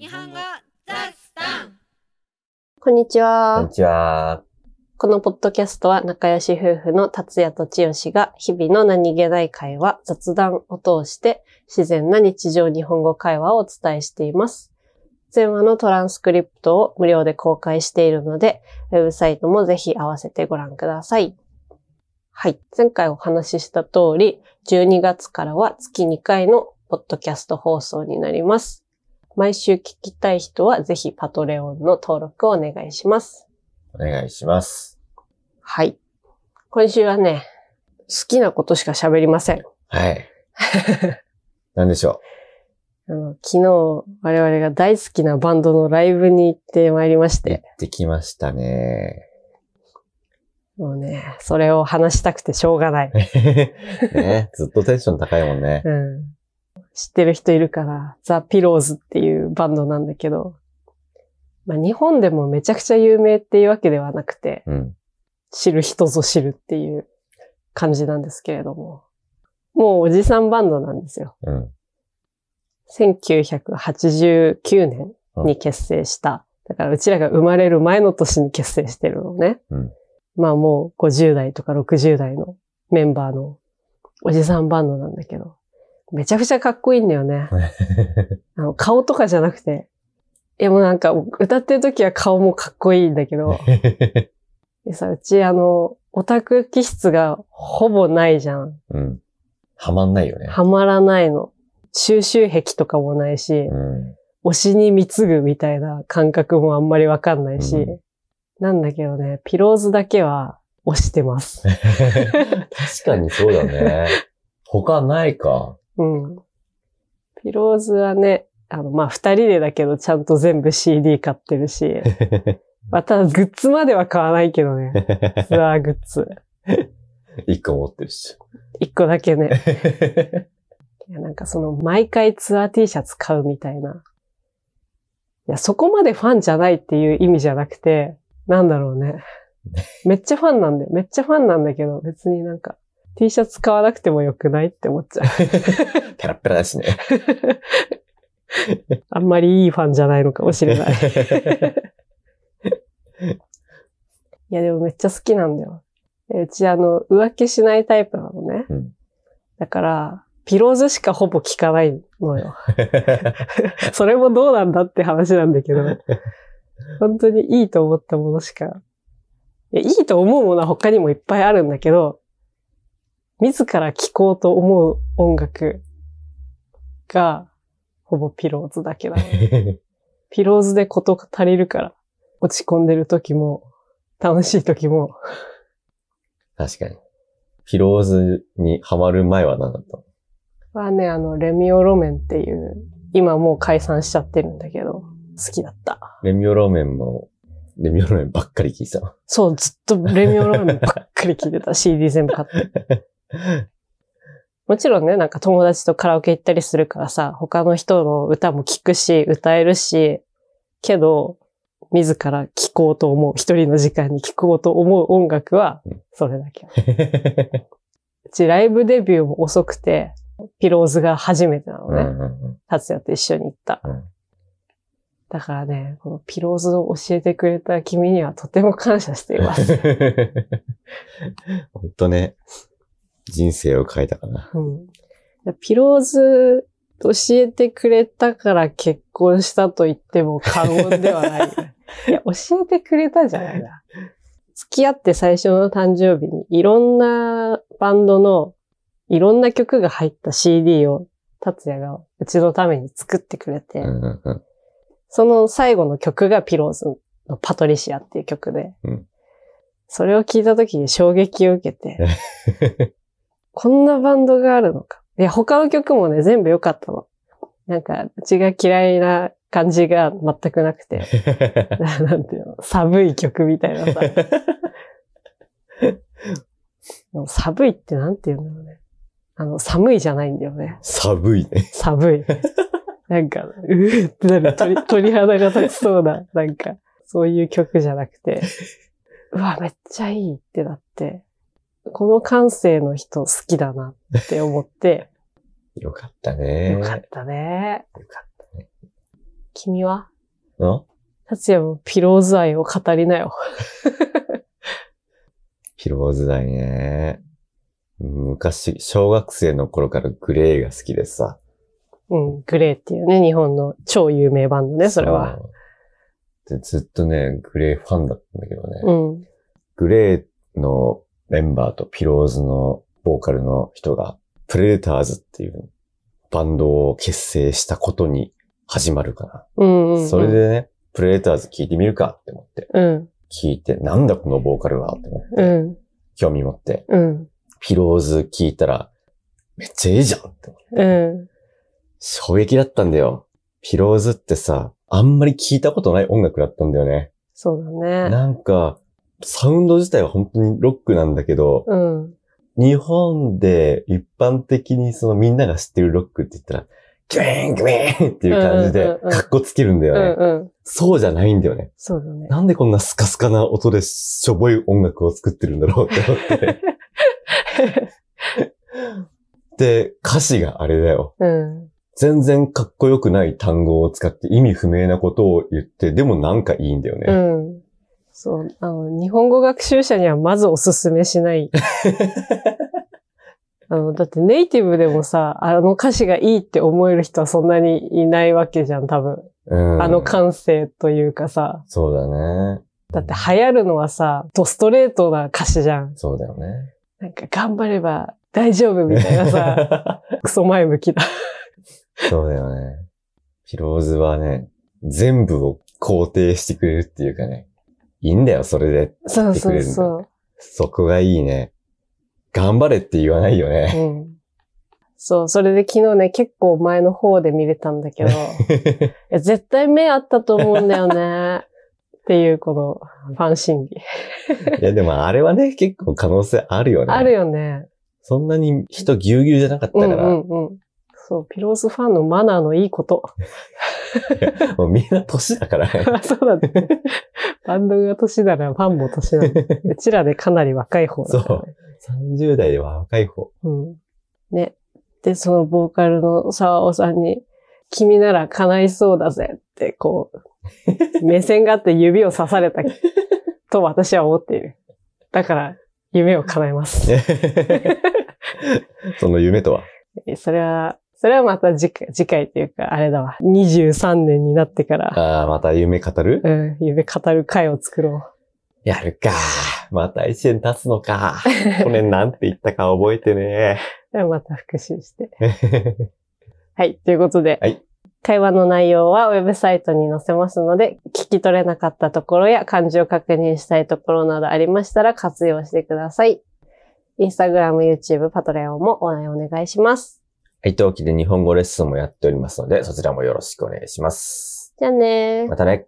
日本語ザスタンこんにちこんはに。ちは。このポッドキャストは仲良し夫婦の達也と千代が日々の何気ない会話、雑談を通して自然な日常日本語会話をお伝えしています。全話のトランスクリプトを無料で公開しているので、ウェブサイトもぜひ合わせてご覧ください。はい。前回お話しした通り、12月からは月2回のポッドキャスト放送になります。毎週聞きたい人はぜひパトレオンの登録をお願いします。お願いします。はい。今週はね、好きなことしか喋りません。はい。何でしょあの昨日、我々が大好きなバンドのライブに行ってまいりましう。行て、ってきましたね。もうね、それを話したくてしょうがない。ね、ずっとテンション高いもんね。うん、知ってる人いるかなザ・ピローズっていうバンドなんだけど、まあ、日本でもめちゃくちゃ有名っていうわけではなくて、うん。知る人ぞ知るっていう感じなんですけれども、もうおじさんバンドなんですよ。うん。1989年に結成した。だからうちらが生まれる前の年に結成してるのね。うんまあもう50代とか60代のメンバーのおじさんバンドなんだけど、めちゃくちゃかっこいいんだよね。あの顔とかじゃなくて、いやもうなんか歌ってる時は顔もかっこいいんだけど、でさ、うちあの、オタク気質がほぼないじゃん。うん。はまんないよね。はまらないの。収集癖とかもないし、うん。推しに貢ぐみたいな感覚もあんまりわかんないし、うんなんだけどね、ピローズだけは推してます。確かにそうだね。他ないか。うん。ピローズはね、あの、まあ、二人でだけどちゃんと全部 CD 買ってるし、まあ、ただグッズまでは買わないけどね、ツアーグッズ。一個持ってるし。一個だけね。いや、なんかその、毎回ツアー T シャツ買うみたいな。いや、そこまでファンじゃないっていう意味じゃなくて、なんだろうね。めっちゃファンなんだよ。めっちゃファンなんだけど、別になんか、T シャツ買わなくてもよくないって思っちゃう。ペラペラだしね。あんまりいいファンじゃないのかもしれない。いや、でもめっちゃ好きなんだよ。でうちあの、浮気しないタイプなのね。うんだから、ピローズしかほぼ聞かないのよ。それもどうなんだって話なんだけど、本当にいいと思ったものしか。いや、いいと思うものは他にもいっぱいあるんだけど、自ら聴こうと思う音楽が、ほぼピローズだけなの。ピローズでこと足りるから、落ち込んでる時も、楽しい時も、確かに。ピローズにハマる前は何だったのはね、あの、レミオロメンっていう、今もう解散しちゃってるんだけど、好きだった。レミオロメンも、レミオロメンばっかり聞いてたの。そう、ずっとレミオロメンばっかり聴いてた。CD 全部買って。もちろんね、なんか友達とカラオケ行ったりするからさ、他の人の歌も聴くし、歌えるし、けど、自ら聴こうと思う、一人の時間に聴こうと思う音楽はうん、それだけ。うちライブデビューも遅くて、ピローズが初めてなのね。うんうんうん達也と一緒に行った。うんだからね、このピローズを教えてくれた君にはとても感謝しています。本当ね、人生を変えたかな。うん、ピローズ教えてくれたから結婚したと言っても過言ではない。いや、教えてくれたじゃないな。付き合って最初の誕生日にいろんなバンドのいろんな曲が入った CD を達也がうちのために作ってくれて、うんうんうんその最後の曲がピローズのパトリシアっていう曲で、うんそれを聞いた時に衝撃を受けて、こんなバンドがあるのか。いや、他の曲もね、全部良かったの。なんか、うちが嫌いな感じが全くなくて、な なんていうの、寒い曲みたいなさ。寒いってなんていうんだろうね。あの、寒いじゃないんだよね。寒いね。寒い。なんか、うーってなる鳥鳥肌が立ちそうな、なんか、そういう曲じゃなくて、うわ、めっちゃいいってなって、この感性の人好きだなって思って、よかったね。よかったね。よかったね。君は？ん達也もピローズ愛を語りなよ。ピローズ代ね。昔、小学生の頃からグレーが好きでさ。うん、グレーっていうね、日本の超有名バンドね、それは。で、ずっとね、グレーファンだったんだけどね。うん。グレーのメンバーとピローズのボーカルの人が、プレデターズっていうバンドを結成したことに始まるかうんうん、うな。ん。それでね、プレデターズ聞いてみるかって思って。うん。聞いて、なんだこのボーカルはって思って、うん。興味持って、うん。ピローズ聞いたら、めっちゃいいじゃんって思って。うん。衝撃だったんだよ。ピローズってさ、あんまり聞いたことない音楽だったんだよね。そうだね。なんか、サウンド自体は本当にロックなんだけど、うん。日本で一般的にそのみんなが知ってるロックって言ったら、グイーングイーンっていう感じでうんうんうん、カッコつけるんだよね。うんうん。そうじゃないんだよね。そうだね。なんでこんなスカスカな音でしょぼい音楽を作ってるんだろうって思って。で、歌詞があれだよ。うん。全然かっこよくない単語を使って意味不明なことを言って、でもなんかいいんだようね。ん。そう。あの、日本語学習者にはまずおすすめしない。あの、だってネイティブでもさ、あの歌詞がいいって思える人はそんなにいないわけじゃん、多分。うん、あの感性というかさ。そうだね。だって流行るのはさ、ドストレートな歌詞じゃん。そうだよね。なんか頑張れば大丈夫みたいなさ、クソ前向きだ。そうだよね。ピローズはね、全部を肯定してくれるっていうかね。いいんだよ、それで。そうそうそう。そこがいいね。頑張れって言わないよね。うん。そう、それで昨日ね、結構前の方で見れたんだけど、絶対目あったと思うんだよね。っていう、この、ファン心理。いや、でもあれはね、結構可能性あるよね。あるよね。そんなに人ぎゅうぎゅうじゃなかったうんから、うんうん。そう、ピローズファンのマナーのいいこと。もうみんな年だからね。そうだね。バンドが年ならファンも年なの。うちらでかなり若い方だから、ね。30代では若い方。うん。ね。で、そのボーカルの沢尾さんに、君なら叶いそうだぜって、こう、目線があって指を刺された と私は思っている。だから、夢を叶えます。その夢とは？それは、それはまた次回、次回というか、あれだわ。23年になってから、ああ、また夢語る？うん、夢語る会を作ろやるか。また一年経つのか。去年なんて言ったか覚えてね。う。ではまた復習して。はい。ということで、はい会話の内容はウェブサイトに載せますので、聞き取れなかったところや漢字を確認したいところなどありましたら活用してください。インスタグラム、YouTube、パトレオンも応援お願いします。はい、陶器で日本語レッスンもやっておりますので、そちらもよろしくお願いします。じゃあねー。またね。